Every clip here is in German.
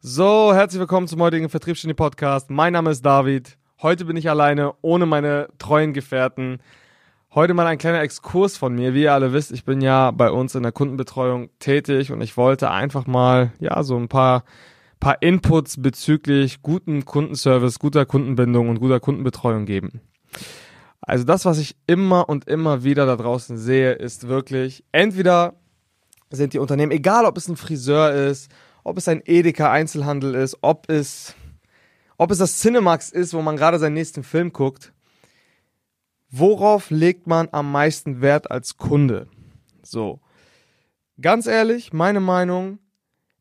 So, herzlich willkommen zum heutigen Vertriebsgenie Podcast. Mein Name ist David. Heute bin ich alleine, ohne meine treuen Gefährten. Heute mal ein kleiner Exkurs von mir. Wie ihr alle wisst, ich bin ja bei uns in der Kundenbetreuung tätig und ich wollte einfach mal, ja, so ein paar, paar Inputs bezüglich guten Kundenservice, guter Kundenbindung und guter Kundenbetreuung geben. Also das, was ich immer und immer wieder da draußen sehe, ist wirklich, entweder sind die Unternehmen, egal ob es ein Friseur ist, ob es ein Edeka Einzelhandel ist, ob es, ob es das Cinemax ist, wo man gerade seinen nächsten Film guckt. Worauf legt man am meisten Wert als Kunde? So. Ganz ehrlich, meine Meinung,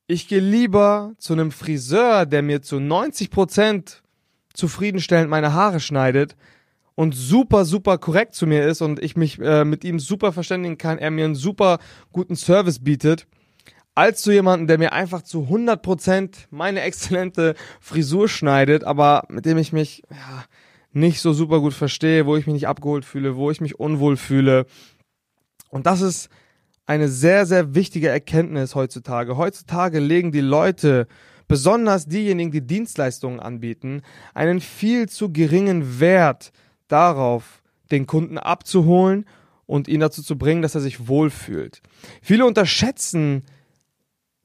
ich gehe lieber zu einem Friseur, der mir zu 90% zufriedenstellend meine Haare schneidet und super, super korrekt zu mir ist und ich mich äh, mit ihm super verständigen kann, er mir einen super guten Service bietet, als zu jemandem, der mir einfach zu 100% meine exzellente Frisur schneidet, aber mit dem ich mich ja, nicht so super gut verstehe, wo ich mich nicht abgeholt fühle, wo ich mich unwohl fühle. Und das ist eine sehr, sehr wichtige Erkenntnis heutzutage. Heutzutage legen die Leute, besonders diejenigen, die Dienstleistungen anbieten, einen viel zu geringen Wert darauf, den Kunden abzuholen und ihn dazu zu bringen, dass er sich wohlfühlt. Viele unterschätzen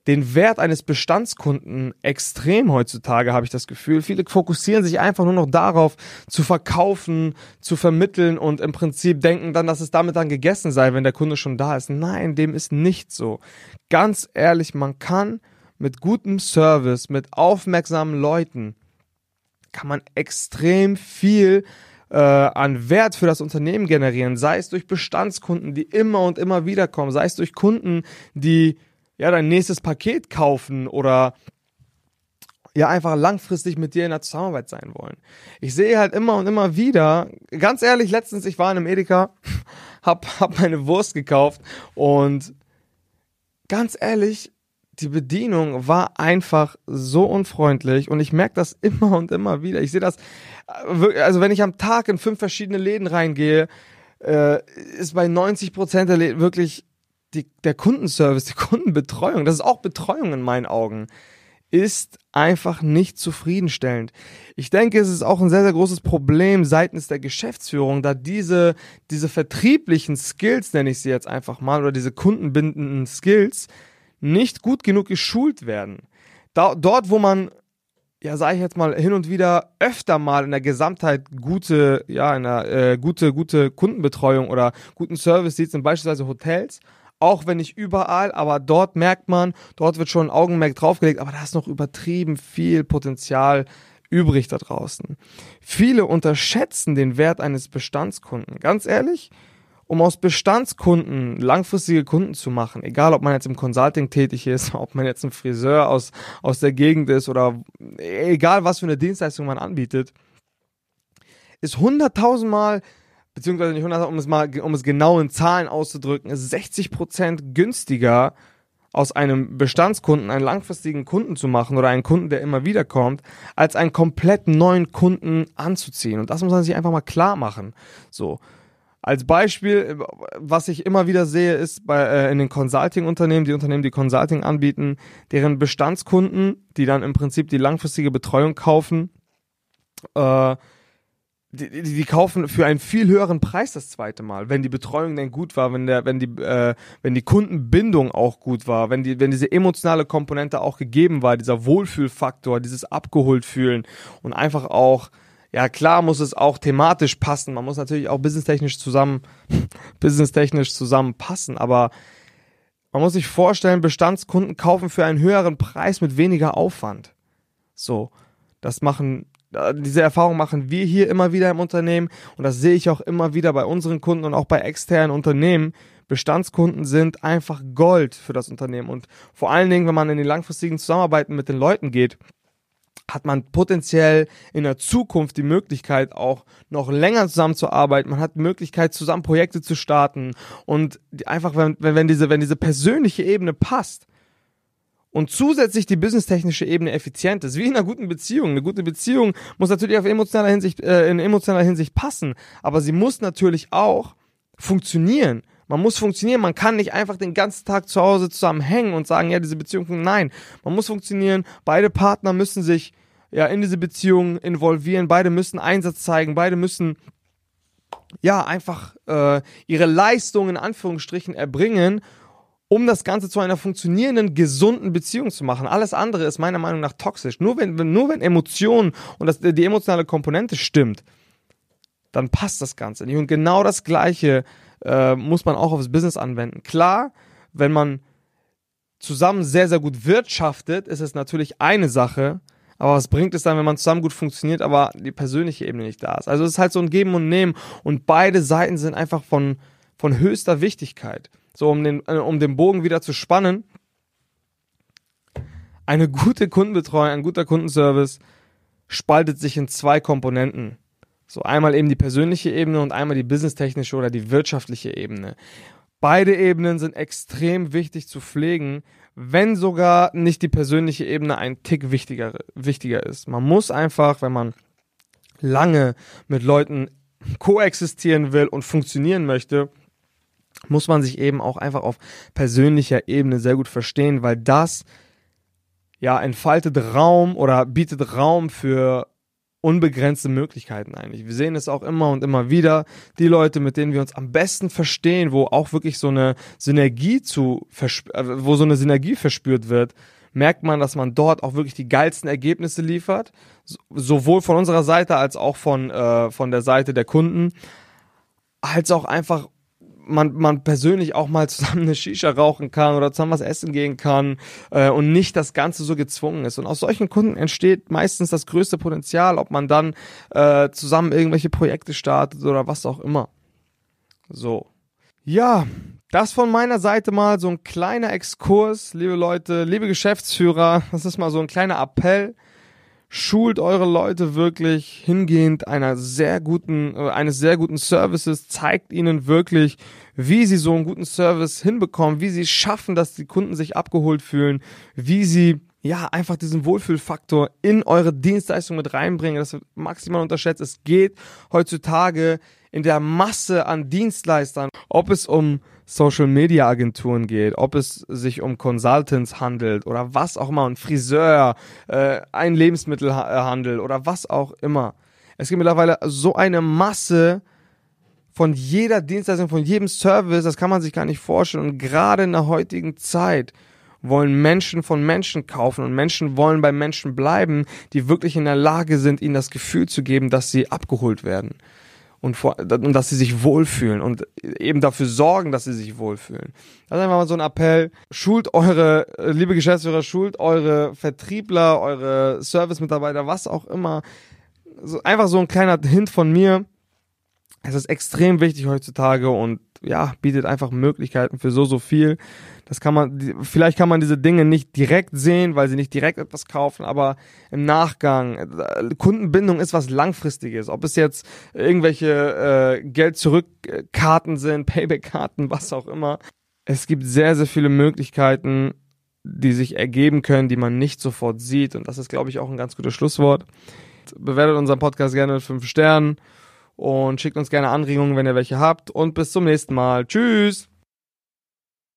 den Wert eines Bestandskunden extrem heutzutage, habe ich das Gefühl. Viele fokussieren sich einfach nur noch darauf, zu verkaufen, zu vermitteln und im Prinzip denken dann, dass es damit dann gegessen sei, wenn der Kunde schon da ist. Nein, dem ist nicht so. Ganz ehrlich, man kann mit gutem Service, mit aufmerksamen Leuten, kann man extrem viel äh, an Wert für das Unternehmen generieren, sei es durch Bestandskunden, die immer und immer wieder kommen, sei es durch Kunden, die ja, dein nächstes Paket kaufen oder ja einfach langfristig mit dir in der Zusammenarbeit sein wollen. Ich sehe halt immer und immer wieder, ganz ehrlich, letztens, ich war in einem Edeka, hab, hab meine Wurst gekauft und ganz ehrlich, die Bedienung war einfach so unfreundlich und ich merke das immer und immer wieder. Ich sehe das, äh, also wenn ich am Tag in fünf verschiedene Läden reingehe, äh, ist bei 90 Prozent der Läden wirklich die, der Kundenservice, die Kundenbetreuung, das ist auch Betreuung in meinen Augen, ist einfach nicht zufriedenstellend. Ich denke, es ist auch ein sehr, sehr großes Problem seitens der Geschäftsführung, da diese, diese vertrieblichen Skills, nenne ich sie jetzt einfach mal, oder diese kundenbindenden Skills nicht gut genug geschult werden. Da, dort, wo man ja, sage ich jetzt mal, hin und wieder öfter mal in der Gesamtheit gute, ja, in der, äh, gute, gute Kundenbetreuung oder guten Service sieht, sind beispielsweise Hotels, auch wenn nicht überall, aber dort merkt man, dort wird schon ein Augenmerk draufgelegt, aber da ist noch übertrieben viel Potenzial übrig da draußen. Viele unterschätzen den Wert eines Bestandskunden. Ganz ehrlich, um aus Bestandskunden langfristige Kunden zu machen, egal ob man jetzt im Consulting tätig ist, ob man jetzt ein Friseur aus, aus der Gegend ist oder egal was für eine Dienstleistung man anbietet, ist hunderttausendmal beziehungsweise nicht 100, um es mal, um es genau in Zahlen auszudrücken, ist 60% günstiger aus einem Bestandskunden einen langfristigen Kunden zu machen oder einen Kunden, der immer wieder kommt, als einen komplett neuen Kunden anzuziehen. Und das muss man sich einfach mal klar machen. So. Als Beispiel, was ich immer wieder sehe, ist bei, äh, in den Consulting-Unternehmen, die Unternehmen, die Consulting anbieten, deren Bestandskunden, die dann im Prinzip die langfristige Betreuung kaufen, äh, die, die, kaufen für einen viel höheren Preis das zweite Mal, wenn die Betreuung denn gut war, wenn der, wenn die, äh, wenn die Kundenbindung auch gut war, wenn die, wenn diese emotionale Komponente auch gegeben war, dieser Wohlfühlfaktor, dieses abgeholt fühlen und einfach auch, ja klar muss es auch thematisch passen, man muss natürlich auch businesstechnisch zusammen, businesstechnisch zusammenpassen, aber man muss sich vorstellen, Bestandskunden kaufen für einen höheren Preis mit weniger Aufwand. So, das machen diese Erfahrung machen wir hier immer wieder im Unternehmen und das sehe ich auch immer wieder bei unseren Kunden und auch bei externen Unternehmen. Bestandskunden sind einfach Gold für das Unternehmen und vor allen Dingen, wenn man in die langfristigen Zusammenarbeiten mit den Leuten geht, hat man potenziell in der Zukunft die Möglichkeit, auch noch länger zusammenzuarbeiten. Man hat die Möglichkeit, zusammen Projekte zu starten und einfach, wenn, wenn, diese, wenn diese persönliche Ebene passt, und zusätzlich die businesstechnische Ebene effizient ist, wie in einer guten Beziehung. Eine gute Beziehung muss natürlich auf emotionaler Hinsicht, äh, in emotionaler Hinsicht passen, aber sie muss natürlich auch funktionieren. Man muss funktionieren. Man kann nicht einfach den ganzen Tag zu Hause zusammen hängen und sagen, ja, diese Beziehung, nein. Man muss funktionieren. Beide Partner müssen sich ja in diese Beziehung involvieren. Beide müssen Einsatz zeigen. Beide müssen ja einfach äh, ihre Leistung in Anführungsstrichen erbringen um das Ganze zu einer funktionierenden, gesunden Beziehung zu machen. Alles andere ist meiner Meinung nach toxisch. Nur wenn, nur wenn Emotionen und das, die emotionale Komponente stimmt, dann passt das Ganze nicht. Und genau das Gleiche äh, muss man auch aufs Business anwenden. Klar, wenn man zusammen sehr, sehr gut wirtschaftet, ist es natürlich eine Sache. Aber was bringt es dann, wenn man zusammen gut funktioniert, aber die persönliche Ebene nicht da ist? Also es ist halt so ein Geben und Nehmen und beide Seiten sind einfach von, von höchster Wichtigkeit so um den, äh, um den Bogen wieder zu spannen, eine gute Kundenbetreuung, ein guter Kundenservice spaltet sich in zwei Komponenten. So einmal eben die persönliche Ebene und einmal die businesstechnische oder die wirtschaftliche Ebene. Beide Ebenen sind extrem wichtig zu pflegen, wenn sogar nicht die persönliche Ebene ein Tick wichtiger, wichtiger ist. Man muss einfach, wenn man lange mit Leuten koexistieren will und funktionieren möchte, muss man sich eben auch einfach auf persönlicher Ebene sehr gut verstehen, weil das ja entfaltet Raum oder bietet Raum für unbegrenzte Möglichkeiten eigentlich. Wir sehen es auch immer und immer wieder. Die Leute, mit denen wir uns am besten verstehen, wo auch wirklich so eine Synergie zu, äh, wo so eine Synergie verspürt wird, merkt man, dass man dort auch wirklich die geilsten Ergebnisse liefert. Sowohl von unserer Seite als auch von, äh, von der Seite der Kunden. Als auch einfach man, man persönlich auch mal zusammen eine Shisha rauchen kann oder zusammen was essen gehen kann äh, und nicht das Ganze so gezwungen ist. Und aus solchen Kunden entsteht meistens das größte Potenzial, ob man dann äh, zusammen irgendwelche Projekte startet oder was auch immer. So. Ja, das von meiner Seite mal so ein kleiner Exkurs, liebe Leute, liebe Geschäftsführer. Das ist mal so ein kleiner Appell schult eure Leute wirklich hingehend einer sehr guten, äh, eines sehr guten Services, zeigt ihnen wirklich, wie sie so einen guten Service hinbekommen, wie sie schaffen, dass die Kunden sich abgeholt fühlen, wie sie ja, einfach diesen Wohlfühlfaktor in eure Dienstleistung mit reinbringen. Das wird maximal unterschätzt. Es geht heutzutage in der Masse an Dienstleistern, ob es um Social Media Agenturen geht, ob es sich um Consultants handelt oder was auch immer, ein Friseur, äh, ein Lebensmittelhandel oder was auch immer. Es gibt mittlerweile so eine Masse von jeder Dienstleistung, von jedem Service, das kann man sich gar nicht vorstellen. Und gerade in der heutigen Zeit wollen Menschen von Menschen kaufen und Menschen wollen bei Menschen bleiben, die wirklich in der Lage sind, ihnen das Gefühl zu geben, dass sie abgeholt werden und, vor, und dass sie sich wohlfühlen und eben dafür sorgen, dass sie sich wohlfühlen. Das ist einfach mal so ein Appell. Schult eure, liebe Geschäftsführer, schult eure Vertriebler, eure Service-Mitarbeiter, was auch immer. So, einfach so ein kleiner Hint von mir. Es ist extrem wichtig heutzutage und ja, bietet einfach Möglichkeiten für so, so viel. Das kann man, vielleicht kann man diese Dinge nicht direkt sehen, weil sie nicht direkt etwas kaufen, aber im Nachgang, äh, Kundenbindung ist was Langfristiges. Ob es jetzt irgendwelche äh, Geld-Zurück-Karten sind, Payback-Karten, was auch immer. Es gibt sehr, sehr viele Möglichkeiten, die sich ergeben können, die man nicht sofort sieht. Und das ist, glaube ich, auch ein ganz gutes Schlusswort. Bewertet unseren Podcast gerne mit fünf Sternen und schickt uns gerne Anregungen, wenn ihr welche habt. Und bis zum nächsten Mal. Tschüss!